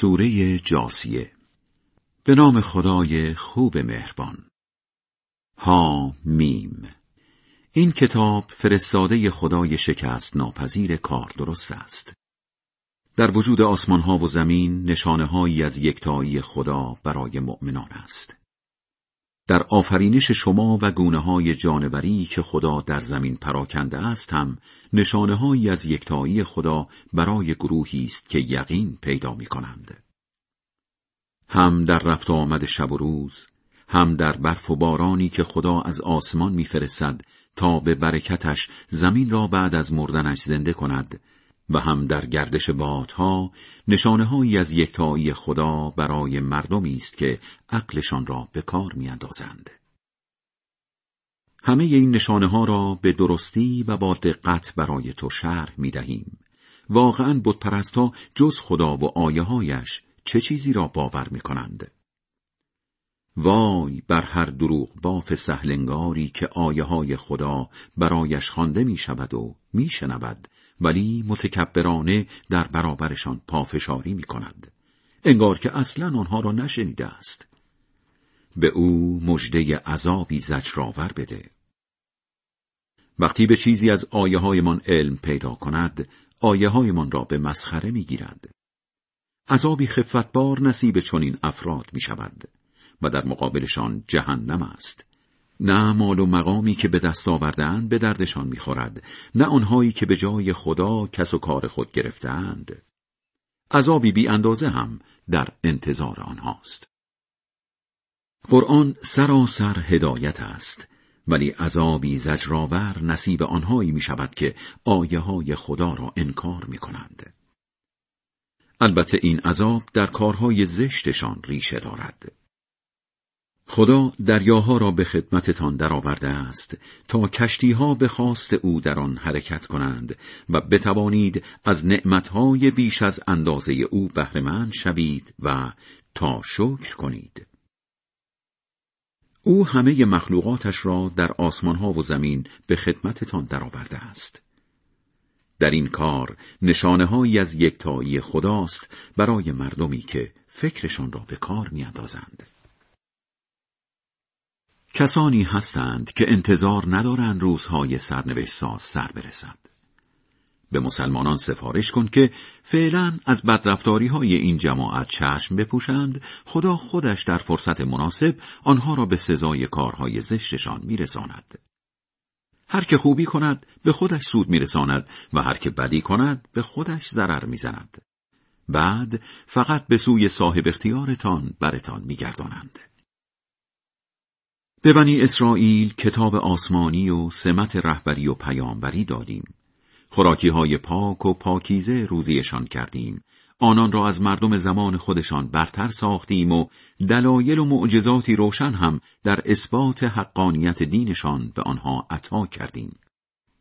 سوره جاسیه. به نام خدای خوب مهربان. ها میم این کتاب فرستاده خدای شکست ناپذیر کار درست است. در وجود آسمان ها و زمین نشانه هایی از یکتایی خدا برای مؤمنان است. در آفرینش شما و گونه های جانوری که خدا در زمین پراکنده است هم نشانه هایی از یکتایی خدا برای گروهی است که یقین پیدا می کنند. هم در رفت آمد شب و روز، هم در برف و بارانی که خدا از آسمان میفرستد تا به برکتش زمین را بعد از مردنش زنده کند و هم در گردش بادها نشانه از یکتایی خدا برای مردمی است که عقلشان را به کار میاندازند. همه این نشانه ها را به درستی و با دقت برای تو شرح می دهیم. واقعا بتپرستها جز خدا و آیه هایش چه چیزی را باور می کنند؟ وای بر هر دروغ باف سهلنگاری که آیه های خدا برایش خوانده می شود و می شنود ولی متکبرانه در برابرشان پافشاری می کند. انگار که اصلا آنها را نشنیده است. به او مژده عذابی زجرآور بده. وقتی به چیزی از آیه هایمان علم پیدا کند، آیه هایمان را به مسخره می گیرد. عذابی خفتبار نصیب چنین افراد می شود و در مقابلشان جهنم است. نه مال و مقامی که به دست آوردهاند به دردشان می‌خورد نه آنهایی که به جای خدا کس و کار خود گرفتهاند عذابی بی اندازه هم در انتظار آنهاست قرآن سراسر هدایت است ولی عذابی زجرآور نصیب آنهایی می شود که آیه های خدا را انکار می کنند. البته این عذاب در کارهای زشتشان ریشه دارد. خدا دریاها را به خدمتتان درآورده است تا کشتیها به خواست او در آن حرکت کنند و بتوانید از نعمتهای بیش از اندازه او بهرهمند شوید و تا شکر کنید او همه مخلوقاتش را در آسمانها و زمین به خدمتتان درآورده است در این کار نشانه از یکتایی خداست برای مردمی که فکرشان را به کار میاندازند. کسانی هستند که انتظار ندارند روزهای سرنوشت ساز سر برسد. به مسلمانان سفارش کن که فعلا از بدرفتاری های این جماعت چشم بپوشند خدا خودش در فرصت مناسب آنها را به سزای کارهای زشتشان میرساند. هر که خوبی کند به خودش سود میرساند و هر که بدی کند به خودش ضرر می‌زند. بعد فقط به سوی صاحب اختیارتان برتان میگردانند. به بنی اسرائیل کتاب آسمانی و سمت رهبری و پیامبری دادیم. خوراکی های پاک و پاکیزه روزیشان کردیم. آنان را از مردم زمان خودشان برتر ساختیم و دلایل و معجزاتی روشن هم در اثبات حقانیت دینشان به آنها عطا کردیم.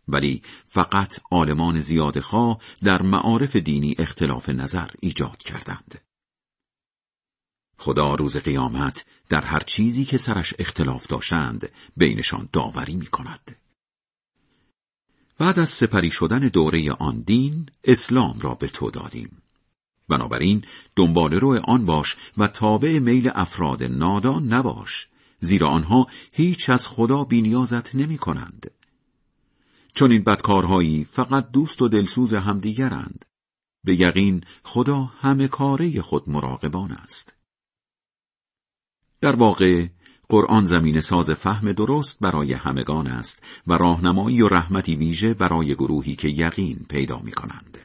ولی فقط عالمان زیادخواه در معارف دینی اختلاف نظر ایجاد کردند. خدا روز قیامت در هر چیزی که سرش اختلاف داشتند بینشان داوری می کند. بعد از سپری شدن دوره آن دین اسلام را به تو دادیم. بنابراین دنبال رو آن باش و تابع میل افراد نادان نباش زیرا آنها هیچ از خدا بینیازت نمی کنند. چون این بدکارهایی فقط دوست و دلسوز همدیگرند. به یقین خدا همه کاره خود مراقبان است. در واقع قرآن زمین ساز فهم درست برای همگان است و راهنمایی و رحمتی ویژه برای گروهی که یقین پیدا می کنند.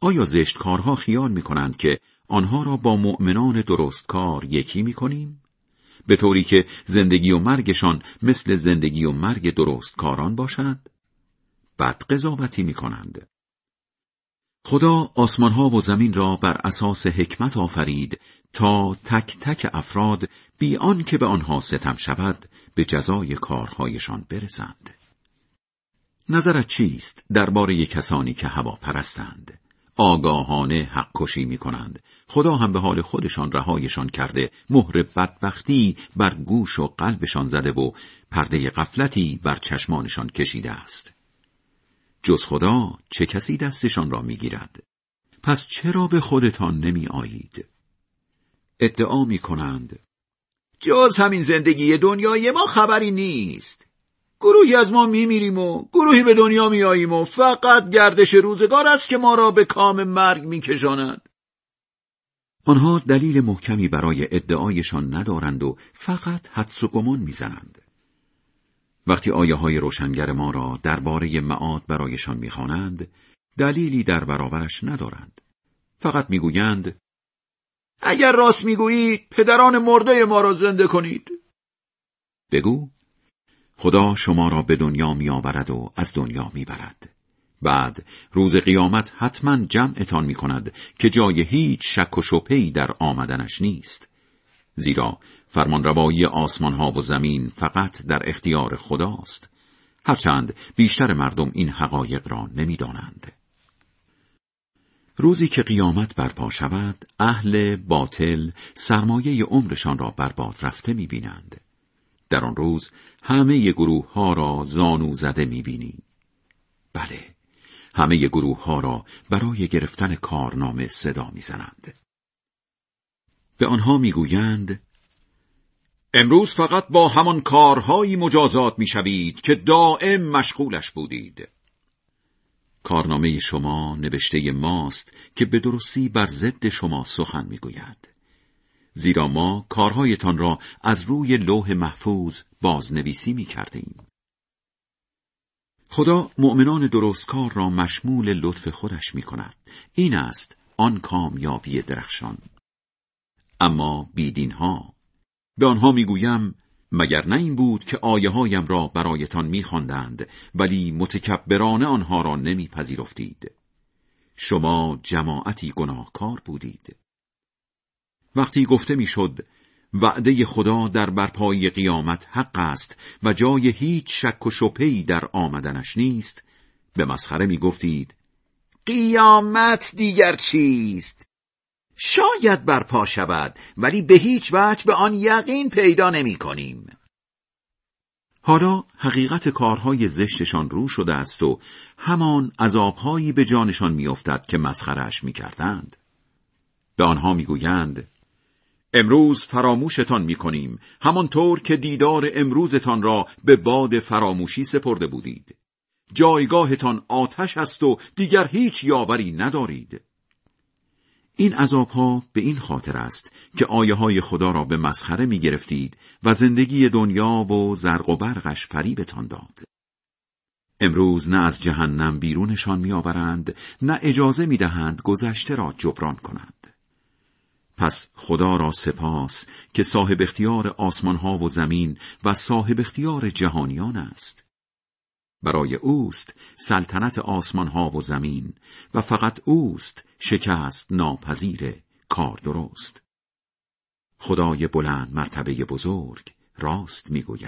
آیا زشتکارها خیال می کنند که آنها را با مؤمنان درستکار یکی می کنیم؟ به طوری که زندگی و مرگشان مثل زندگی و مرگ درستکاران باشد؟ بد قضاوتی می کنند. خدا آسمانها و زمین را بر اساس حکمت آفرید تا تک تک افراد بی که به آنها ستم شود به جزای کارهایشان برسند. نظرت چیست درباره کسانی که هوا پرستند؟ آگاهانه حق کشی می کنند. خدا هم به حال خودشان رهایشان کرده مهر بدبختی بر گوش و قلبشان زده و پرده غفلتی بر چشمانشان کشیده است. جز خدا چه کسی دستشان را می‌گیرد پس چرا به خودتان نمی آیید؟ ادعا می کنند جز همین زندگی دنیای ما خبری نیست. گروهی از ما میمیریم و گروهی به دنیا میآییم و فقط گردش روزگار است که ما را به کام مرگ میکشاند. آنها دلیل محکمی برای ادعایشان ندارند و فقط حدس و گمان می‌زنند. وقتی آیه های روشنگر ما را درباره معاد برایشان می‌خوانند دلیلی در برابرش ندارند. فقط می‌گویند اگر راست می‌گویید پدران مرده ما را زنده کنید. بگو خدا شما را به دنیا میآورد و از دنیا می‌برد. بعد روز قیامت حتما جمعتان می کند که جای هیچ شک و شپهی در آمدنش نیست. زیرا فرمانروایی آسمان ها و زمین فقط در اختیار خداست. هرچند بیشتر مردم این حقایق را نمی‌دانند. روزی که قیامت برپا شود اهل باطل سرمایه عمرشان را برباد رفته می‌بینند. در آن روز همه گروه ها را زانو زده می‌بینی. بله همه گروه ها را برای گرفتن کارنامه صدا می‌زنند. به آنها می‌گویند امروز فقط با همان کارهایی مجازات می‌شوید که دائم مشغولش بودید. کارنامه شما نوشته ماست که به درستی بر ضد شما سخن می‌گوید زیرا ما کارهایتان را از روی لوح محفوظ بازنویسی می کردیم. خدا مؤمنان درستکار را مشمول لطف خودش می کند. این است آن کامیابی درخشان. اما بیدین ها به آنها می‌گویم مگر نه این بود که آیه هایم را برایتان میخواندند ولی متکبرانه آنها را نمیپذیرفتید شما جماعتی گناهکار بودید وقتی گفته می‌شد وعده خدا در برپایی قیامت حق است و جای هیچ شک و شپهی در آمدنش نیست به مسخره می گفتید قیامت دیگر چیست؟ شاید برپا شود ولی به هیچ وجه به آن یقین پیدا نمی کنیم. حالا حقیقت کارهای زشتشان رو شده است و همان عذابهایی به جانشان میافتد که مسخرش می‌کردند. به آنها می‌گویند امروز فراموشتان می کنیم همانطور که دیدار امروزتان را به باد فراموشی سپرده بودید جایگاهتان آتش است و دیگر هیچ یاوری ندارید این عذابها به این خاطر است که آیه های خدا را به مسخره می گرفتید و زندگی دنیا و زرق و برقش فریبتان داد. امروز نه از جهنم بیرونشان می آورند نه اجازه می دهند گذشته را جبران کنند. پس خدا را سپاس که صاحب اختیار آسمان ها و زمین و صاحب اختیار جهانیان است. برای اوست سلطنت آسمان ها و زمین و فقط اوست شکست ناپذیر کار درست. خدای بلند مرتبه بزرگ راست می‌گوید.